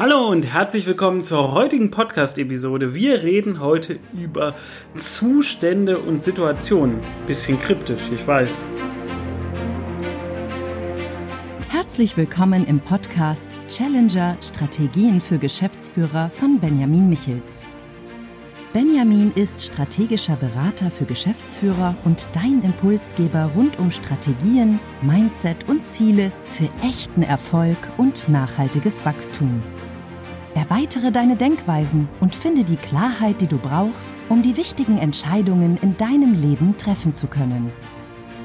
Hallo und herzlich willkommen zur heutigen Podcast-Episode. Wir reden heute über Zustände und Situationen. Bisschen kryptisch, ich weiß. Herzlich willkommen im Podcast Challenger Strategien für Geschäftsführer von Benjamin Michels. Benjamin ist strategischer Berater für Geschäftsführer und dein Impulsgeber rund um Strategien, Mindset und Ziele für echten Erfolg und nachhaltiges Wachstum. Erweitere deine Denkweisen und finde die Klarheit, die du brauchst, um die wichtigen Entscheidungen in deinem Leben treffen zu können.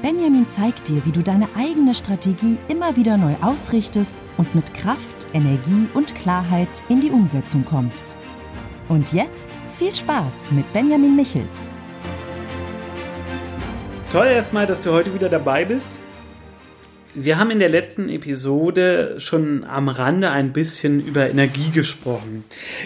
Benjamin zeigt dir, wie du deine eigene Strategie immer wieder neu ausrichtest und mit Kraft, Energie und Klarheit in die Umsetzung kommst. Und jetzt viel Spaß mit Benjamin Michels. Toll erstmal, dass du heute wieder dabei bist. Wir haben in der letzten Episode schon am Rande ein bisschen über Energie gesprochen.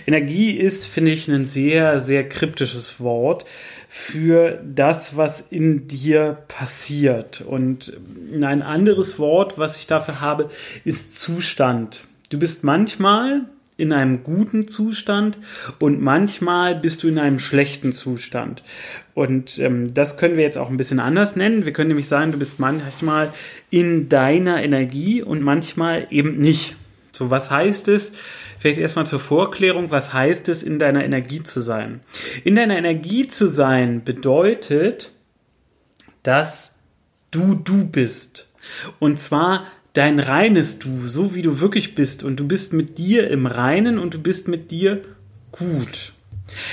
Energie ist, finde ich, ein sehr, sehr kryptisches Wort für das, was in dir passiert. Und ein anderes Wort, was ich dafür habe, ist Zustand. Du bist manchmal in einem guten Zustand und manchmal bist du in einem schlechten Zustand. Und ähm, das können wir jetzt auch ein bisschen anders nennen. Wir können nämlich sagen, du bist manchmal in deiner Energie und manchmal eben nicht. So, was heißt es? Vielleicht erstmal zur Vorklärung, was heißt es, in deiner Energie zu sein? In deiner Energie zu sein bedeutet, dass du du bist. Und zwar dein reines Du, so wie du wirklich bist und du bist mit dir im Reinen und du bist mit dir gut.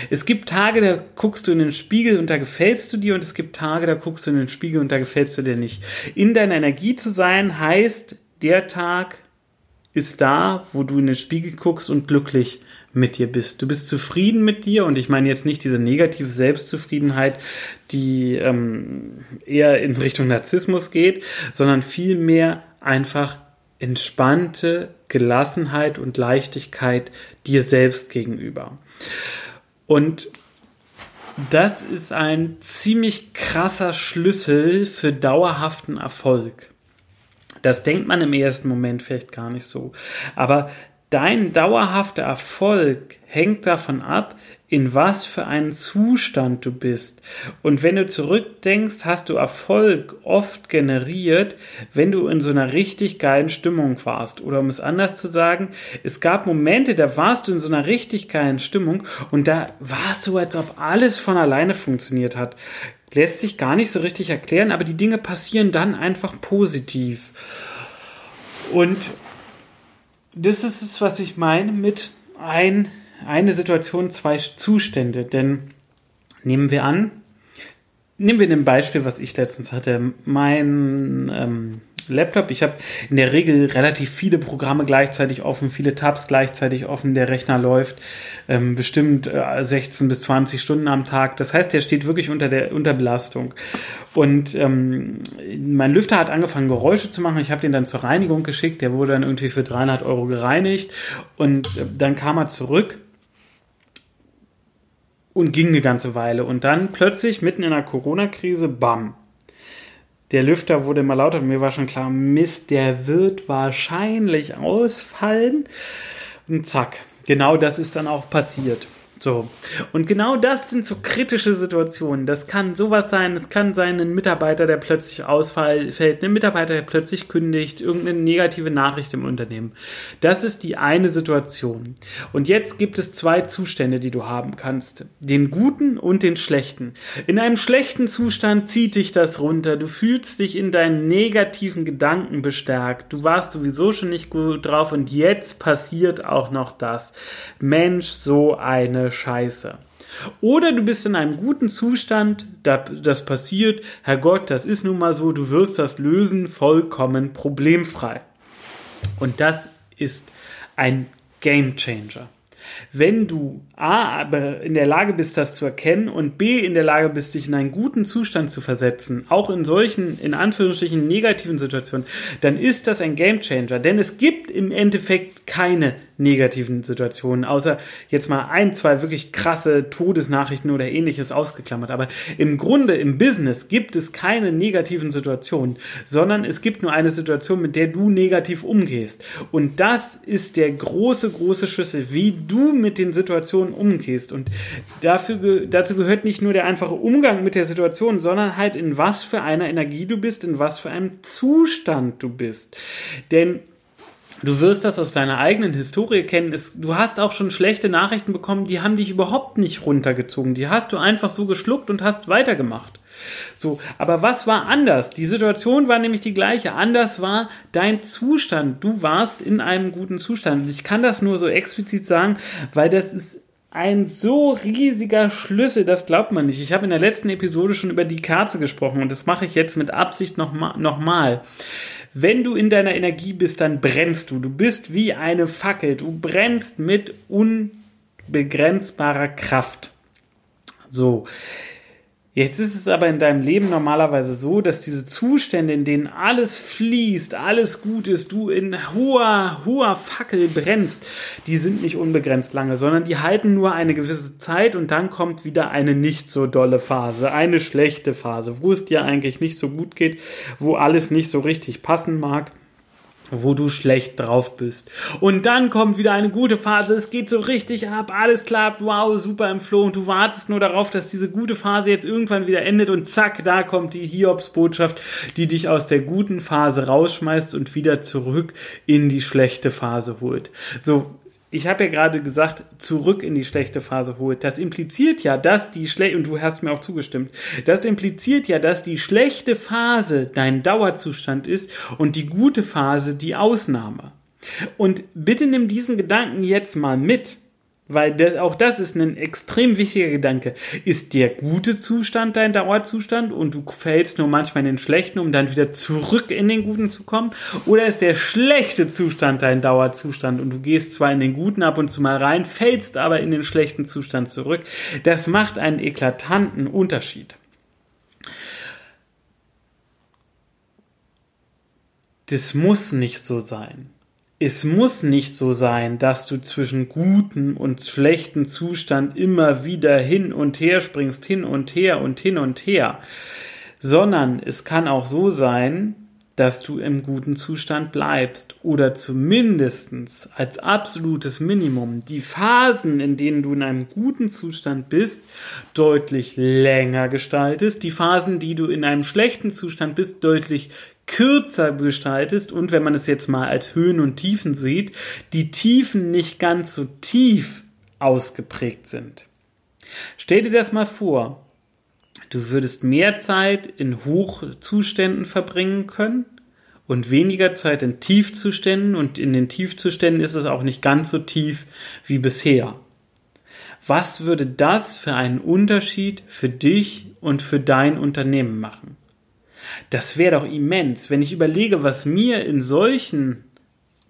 Es gibt Tage, da guckst du in den Spiegel und da gefällst du dir und es gibt Tage, da guckst du in den Spiegel und da gefällst du dir nicht. In deiner Energie zu sein heißt, der Tag ist da, wo du in den Spiegel guckst und glücklich mit dir bist. Du bist zufrieden mit dir und ich meine jetzt nicht diese negative Selbstzufriedenheit, die ähm, eher in Richtung Narzissmus geht, sondern vielmehr einfach entspannte Gelassenheit und Leichtigkeit dir selbst gegenüber. Und das ist ein ziemlich krasser Schlüssel für dauerhaften Erfolg. Das denkt man im ersten Moment vielleicht gar nicht so. Aber dein dauerhafter Erfolg hängt davon ab, in was für einen Zustand du bist. Und wenn du zurückdenkst, hast du Erfolg oft generiert, wenn du in so einer richtig geilen Stimmung warst. Oder um es anders zu sagen, es gab Momente, da warst du in so einer richtig geilen Stimmung und da warst du, als ob alles von alleine funktioniert hat. Lässt sich gar nicht so richtig erklären, aber die Dinge passieren dann einfach positiv. Und das ist es, was ich meine mit ein, eine Situation, zwei Zustände. Denn nehmen wir an, nehmen wir ein Beispiel, was ich letztens hatte. Mein ähm, Laptop. Ich habe in der Regel relativ viele Programme gleichzeitig offen, viele Tabs gleichzeitig offen. Der Rechner läuft ähm, bestimmt äh, 16 bis 20 Stunden am Tag. Das heißt, der steht wirklich unter der Unterbelastung. Und ähm, mein Lüfter hat angefangen, Geräusche zu machen. Ich habe den dann zur Reinigung geschickt. Der wurde dann irgendwie für 300 Euro gereinigt. Und äh, dann kam er zurück und ging eine ganze Weile. Und dann plötzlich, mitten in der Corona-Krise, bam, der Lüfter wurde immer lauter und mir war schon klar, Mist, der wird wahrscheinlich ausfallen. Und zack, genau das ist dann auch passiert. So. Und genau das sind so kritische Situationen. Das kann sowas sein. Es kann sein, ein Mitarbeiter, der plötzlich ausfällt, ein Mitarbeiter, der plötzlich kündigt, irgendeine negative Nachricht im Unternehmen. Das ist die eine Situation. Und jetzt gibt es zwei Zustände, die du haben kannst. Den guten und den schlechten. In einem schlechten Zustand zieht dich das runter. Du fühlst dich in deinen negativen Gedanken bestärkt. Du warst sowieso schon nicht gut drauf und jetzt passiert auch noch das. Mensch, so eine Scheiße. Oder du bist in einem guten Zustand, das passiert, Herr Gott, das ist nun mal so, du wirst das lösen, vollkommen problemfrei. Und das ist ein Game Changer. Wenn du A, in der Lage bist, das zu erkennen und B, in der Lage bist, dich in einen guten Zustand zu versetzen, auch in solchen, in Anführungsstrichen, negativen Situationen, dann ist das ein Gamechanger. Denn es gibt im Endeffekt keine negativen Situationen, außer jetzt mal ein, zwei wirklich krasse Todesnachrichten oder ähnliches ausgeklammert. Aber im Grunde, im Business gibt es keine negativen Situationen, sondern es gibt nur eine Situation, mit der du negativ umgehst. Und das ist der große, große Schlüssel, wie du mit den Situationen umgehst. Und dafür, dazu gehört nicht nur der einfache Umgang mit der Situation, sondern halt in was für einer Energie du bist, in was für einem Zustand du bist. Denn Du wirst das aus deiner eigenen Historie kennen. du hast auch schon schlechte Nachrichten bekommen, die haben dich überhaupt nicht runtergezogen. Die hast du einfach so geschluckt und hast weitergemacht. So, aber was war anders? Die Situation war nämlich die gleiche. Anders war dein Zustand. Du warst in einem guten Zustand. Ich kann das nur so explizit sagen, weil das ist ein so riesiger Schlüssel, das glaubt man nicht. Ich habe in der letzten Episode schon über die Kerze gesprochen und das mache ich jetzt mit Absicht nochmal. Noch mal. Wenn du in deiner Energie bist, dann brennst du. Du bist wie eine Fackel. Du brennst mit unbegrenzbarer Kraft. So. Jetzt ist es aber in deinem Leben normalerweise so, dass diese Zustände, in denen alles fließt, alles gut ist, du in hoher, hoher Fackel brennst, die sind nicht unbegrenzt lange, sondern die halten nur eine gewisse Zeit und dann kommt wieder eine nicht so dolle Phase, eine schlechte Phase, wo es dir eigentlich nicht so gut geht, wo alles nicht so richtig passen mag wo du schlecht drauf bist. Und dann kommt wieder eine gute Phase, es geht so richtig ab, alles klappt, wow, super im Flow. Und du wartest nur darauf, dass diese gute Phase jetzt irgendwann wieder endet. Und zack, da kommt die Hiobsbotschaft, die dich aus der guten Phase rausschmeißt und wieder zurück in die schlechte Phase holt. So, ich habe ja gerade gesagt, zurück in die schlechte Phase holt. Das impliziert ja, dass die schlechte, und du hast mir auch zugestimmt, das impliziert ja, dass die schlechte Phase dein Dauerzustand ist und die gute Phase die Ausnahme. Und bitte nimm diesen Gedanken jetzt mal mit. Weil das, auch das ist ein extrem wichtiger Gedanke. Ist der gute Zustand dein Dauerzustand und du fällst nur manchmal in den schlechten, um dann wieder zurück in den guten zu kommen? Oder ist der schlechte Zustand dein Dauerzustand und du gehst zwar in den guten ab und zu mal rein, fällst aber in den schlechten Zustand zurück? Das macht einen eklatanten Unterschied. Das muss nicht so sein es muss nicht so sein, dass du zwischen gutem und schlechtem Zustand immer wieder hin und her springst, hin und her und hin und her, sondern es kann auch so sein, dass du im guten Zustand bleibst oder zumindestens als absolutes Minimum die Phasen, in denen du in einem guten Zustand bist, deutlich länger gestaltest, die Phasen, die du in einem schlechten Zustand bist, deutlich kürzer gestaltest und wenn man es jetzt mal als Höhen und Tiefen sieht, die Tiefen nicht ganz so tief ausgeprägt sind. Stell dir das mal vor. Du würdest mehr Zeit in Hochzuständen verbringen können und weniger Zeit in Tiefzuständen und in den Tiefzuständen ist es auch nicht ganz so tief wie bisher. Was würde das für einen Unterschied für dich und für dein Unternehmen machen? Das wäre doch immens, wenn ich überlege, was mir in solchen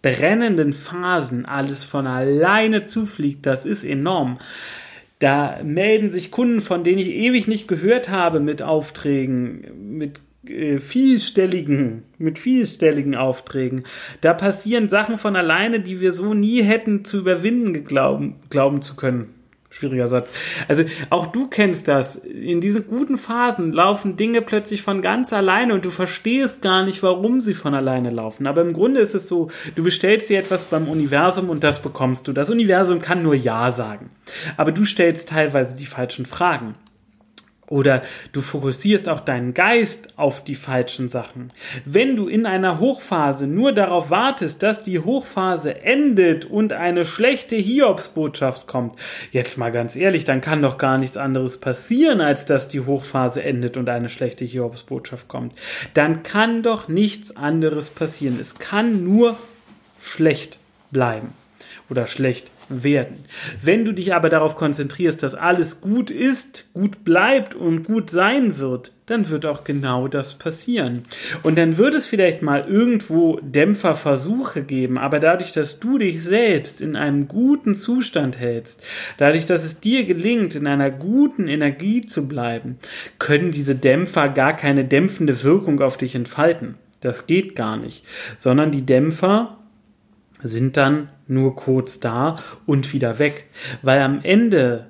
brennenden Phasen alles von alleine zufliegt, das ist enorm. Da melden sich Kunden, von denen ich ewig nicht gehört habe, mit Aufträgen, mit äh, vielstelligen, mit vielstelligen Aufträgen. Da passieren Sachen von alleine, die wir so nie hätten zu überwinden geglauben, glauben zu können. Schwieriger Satz. Also auch du kennst das. In diesen guten Phasen laufen Dinge plötzlich von ganz alleine und du verstehst gar nicht, warum sie von alleine laufen. Aber im Grunde ist es so, du bestellst dir etwas beim Universum und das bekommst du. Das Universum kann nur Ja sagen. Aber du stellst teilweise die falschen Fragen. Oder du fokussierst auch deinen Geist auf die falschen Sachen. Wenn du in einer Hochphase nur darauf wartest, dass die Hochphase endet und eine schlechte Hiobsbotschaft kommt, jetzt mal ganz ehrlich, dann kann doch gar nichts anderes passieren, als dass die Hochphase endet und eine schlechte Hiobsbotschaft kommt. Dann kann doch nichts anderes passieren. Es kann nur schlecht bleiben oder schlecht werden. Wenn du dich aber darauf konzentrierst, dass alles gut ist, gut bleibt und gut sein wird, dann wird auch genau das passieren. Und dann wird es vielleicht mal irgendwo Dämpferversuche geben, aber dadurch, dass du dich selbst in einem guten Zustand hältst, dadurch, dass es dir gelingt, in einer guten Energie zu bleiben, können diese Dämpfer gar keine dämpfende Wirkung auf dich entfalten. Das geht gar nicht, sondern die Dämpfer sind dann nur kurz da und wieder weg. Weil am Ende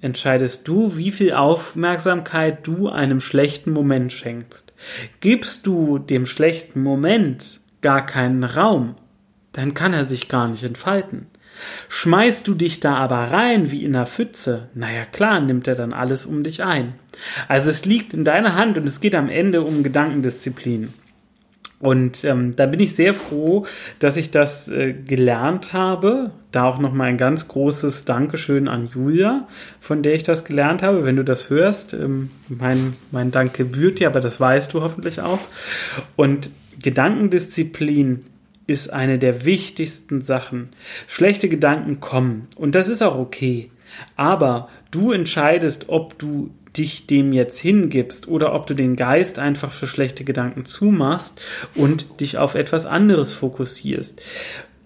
entscheidest du, wie viel Aufmerksamkeit du einem schlechten Moment schenkst. Gibst du dem schlechten Moment gar keinen Raum, dann kann er sich gar nicht entfalten. Schmeißt du dich da aber rein wie in einer Pfütze, naja klar, nimmt er dann alles um dich ein. Also es liegt in deiner Hand und es geht am Ende um Gedankendisziplin. Und ähm, da bin ich sehr froh, dass ich das äh, gelernt habe. Da auch nochmal ein ganz großes Dankeschön an Julia, von der ich das gelernt habe. Wenn du das hörst, ähm, mein, mein Dank gebührt dir, aber das weißt du hoffentlich auch. Und Gedankendisziplin ist eine der wichtigsten Sachen. Schlechte Gedanken kommen und das ist auch okay. Aber du entscheidest, ob du dich dem jetzt hingibst oder ob du den Geist einfach für schlechte Gedanken zumachst und dich auf etwas anderes fokussierst.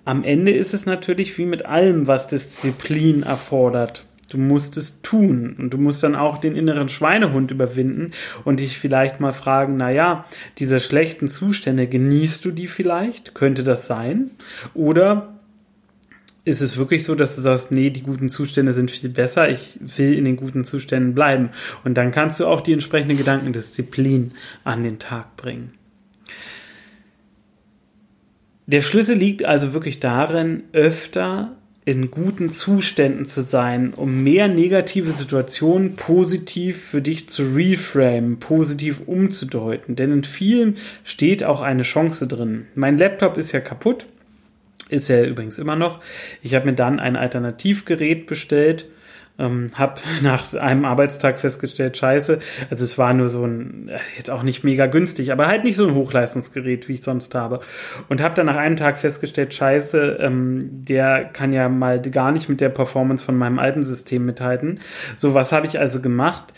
Am Ende ist es natürlich wie mit allem, was Disziplin erfordert. Du musst es tun und du musst dann auch den inneren Schweinehund überwinden und dich vielleicht mal fragen, na ja, diese schlechten Zustände, genießt du die vielleicht? Könnte das sein? Oder ist es wirklich so, dass du sagst, nee, die guten Zustände sind viel besser, ich will in den guten Zuständen bleiben. Und dann kannst du auch die entsprechende Gedankendisziplin an den Tag bringen. Der Schlüssel liegt also wirklich darin, öfter in guten Zuständen zu sein, um mehr negative Situationen positiv für dich zu reframe, positiv umzudeuten. Denn in vielen steht auch eine Chance drin. Mein Laptop ist ja kaputt ist er übrigens immer noch. Ich habe mir dann ein Alternativgerät bestellt. Ähm, habe nach einem Arbeitstag festgestellt, scheiße, also es war nur so ein, äh, jetzt auch nicht mega günstig, aber halt nicht so ein Hochleistungsgerät, wie ich sonst habe. Und habe dann nach einem Tag festgestellt, scheiße, ähm, der kann ja mal gar nicht mit der Performance von meinem alten System mithalten. So, was habe ich also gemacht?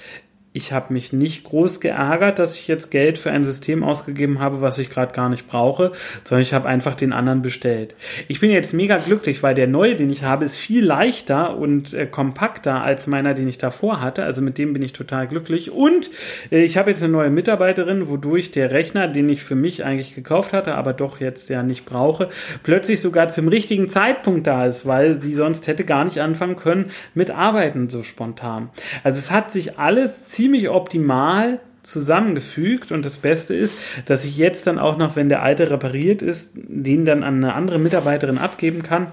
Ich habe mich nicht groß geärgert, dass ich jetzt Geld für ein System ausgegeben habe, was ich gerade gar nicht brauche, sondern ich habe einfach den anderen bestellt. Ich bin jetzt mega glücklich, weil der neue, den ich habe, ist viel leichter und äh, kompakter als meiner, den ich davor hatte. Also mit dem bin ich total glücklich. Und äh, ich habe jetzt eine neue Mitarbeiterin, wodurch der Rechner, den ich für mich eigentlich gekauft hatte, aber doch jetzt ja nicht brauche, plötzlich sogar zum richtigen Zeitpunkt da ist, weil sie sonst hätte gar nicht anfangen können mit Arbeiten so spontan. Also es hat sich alles ziemlich ziemlich optimal zusammengefügt. Und das Beste ist, dass ich jetzt dann auch noch, wenn der alte repariert ist, den dann an eine andere Mitarbeiterin abgeben kann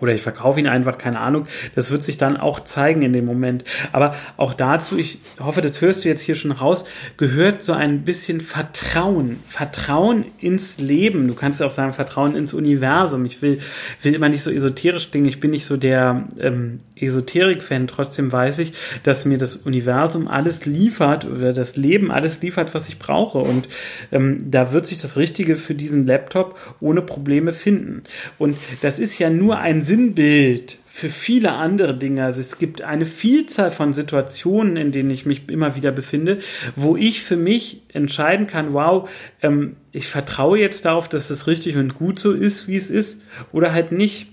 oder ich verkaufe ihn einfach, keine Ahnung. Das wird sich dann auch zeigen in dem Moment. Aber auch dazu, ich hoffe, das hörst du jetzt hier schon raus, gehört so ein bisschen Vertrauen. Vertrauen ins Leben. Du kannst auch sagen, Vertrauen ins Universum. Ich will, will immer nicht so esoterisch klingen. Ich bin nicht so der ähm, Esoterik-Fan. Trotzdem weiß ich, dass mir das Universum alles liefert oder das Leben alles liefert, was ich brauche. Und ähm, da wird sich das Richtige für diesen Laptop ohne Probleme finden. Und das ist ja nur ein Sinnbild für viele andere Dinge. Also es gibt eine Vielzahl von Situationen, in denen ich mich immer wieder befinde, wo ich für mich entscheiden kann, wow, ähm, ich vertraue jetzt darauf, dass es richtig und gut so ist, wie es ist, oder halt nicht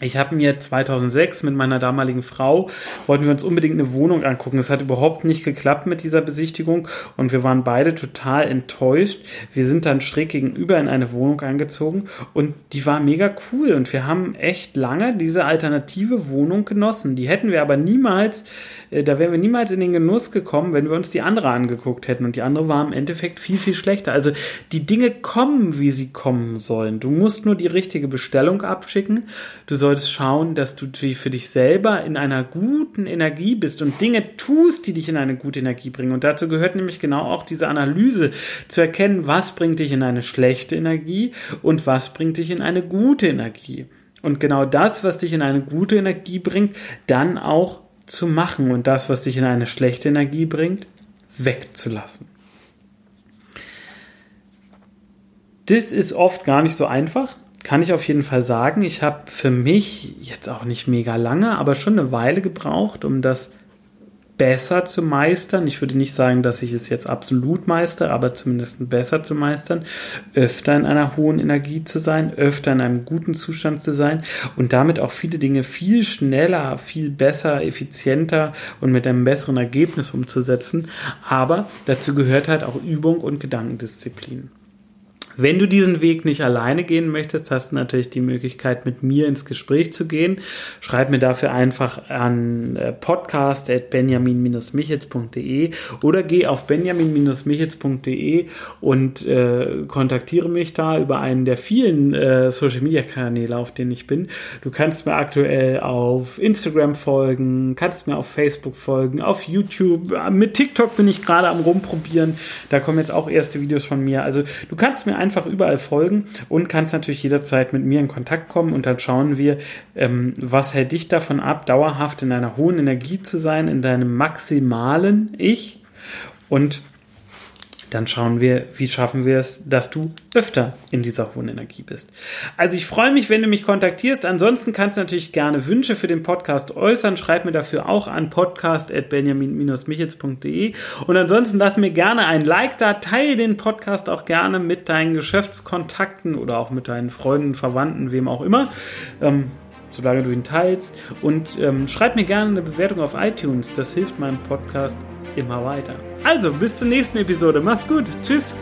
ich habe mir 2006 mit meiner damaligen Frau, wollten wir uns unbedingt eine Wohnung angucken. Es hat überhaupt nicht geklappt mit dieser Besichtigung und wir waren beide total enttäuscht. Wir sind dann schräg gegenüber in eine Wohnung eingezogen und die war mega cool und wir haben echt lange diese alternative Wohnung genossen. Die hätten wir aber niemals, äh, da wären wir niemals in den Genuss gekommen, wenn wir uns die andere angeguckt hätten und die andere war im Endeffekt viel, viel schlechter. Also die Dinge kommen, wie sie kommen sollen. Du musst nur die richtige Bestellung abschicken. Du sollst solltest schauen, dass du für dich selber in einer guten Energie bist und Dinge tust, die dich in eine gute Energie bringen. Und dazu gehört nämlich genau auch diese Analyse, zu erkennen, was bringt dich in eine schlechte Energie und was bringt dich in eine gute Energie. Und genau das, was dich in eine gute Energie bringt, dann auch zu machen und das, was dich in eine schlechte Energie bringt, wegzulassen. Das ist oft gar nicht so einfach, kann ich auf jeden Fall sagen. Ich habe für mich jetzt auch nicht mega lange, aber schon eine Weile gebraucht, um das besser zu meistern. Ich würde nicht sagen, dass ich es jetzt absolut meister, aber zumindest besser zu meistern, öfter in einer hohen Energie zu sein, öfter in einem guten Zustand zu sein und damit auch viele Dinge viel schneller, viel besser, effizienter und mit einem besseren Ergebnis umzusetzen. Aber dazu gehört halt auch Übung und Gedankendisziplin. Wenn du diesen Weg nicht alleine gehen möchtest, hast du natürlich die Möglichkeit, mit mir ins Gespräch zu gehen. Schreib mir dafür einfach an äh, podcast.benjamin-michitz.de oder geh auf benjamin-michitz.de und äh, kontaktiere mich da über einen der vielen äh, Social Media Kanäle, auf denen ich bin. Du kannst mir aktuell auf Instagram folgen, kannst mir auf Facebook folgen, auf YouTube. Mit TikTok bin ich gerade am rumprobieren. Da kommen jetzt auch erste Videos von mir. Also du kannst mir einfach einfach überall folgen und kannst natürlich jederzeit mit mir in Kontakt kommen und dann schauen wir, ähm, was hält dich davon ab, dauerhaft in einer hohen Energie zu sein, in deinem maximalen Ich. Und dann schauen wir, wie schaffen wir es, dass du öfter in dieser hohen Energie bist. Also ich freue mich, wenn du mich kontaktierst. Ansonsten kannst du natürlich gerne Wünsche für den Podcast äußern. Schreib mir dafür auch an podcast.benjamin-michitz.de und ansonsten lass mir gerne ein Like da. Teile den Podcast auch gerne mit deinen Geschäftskontakten oder auch mit deinen Freunden, Verwandten, wem auch immer. Ähm, solange du ihn teilst. Und ähm, schreib mir gerne eine Bewertung auf iTunes. Das hilft meinem Podcast immer weiter. Also, bis zur nächsten Episode. Mach's gut. Tschüss.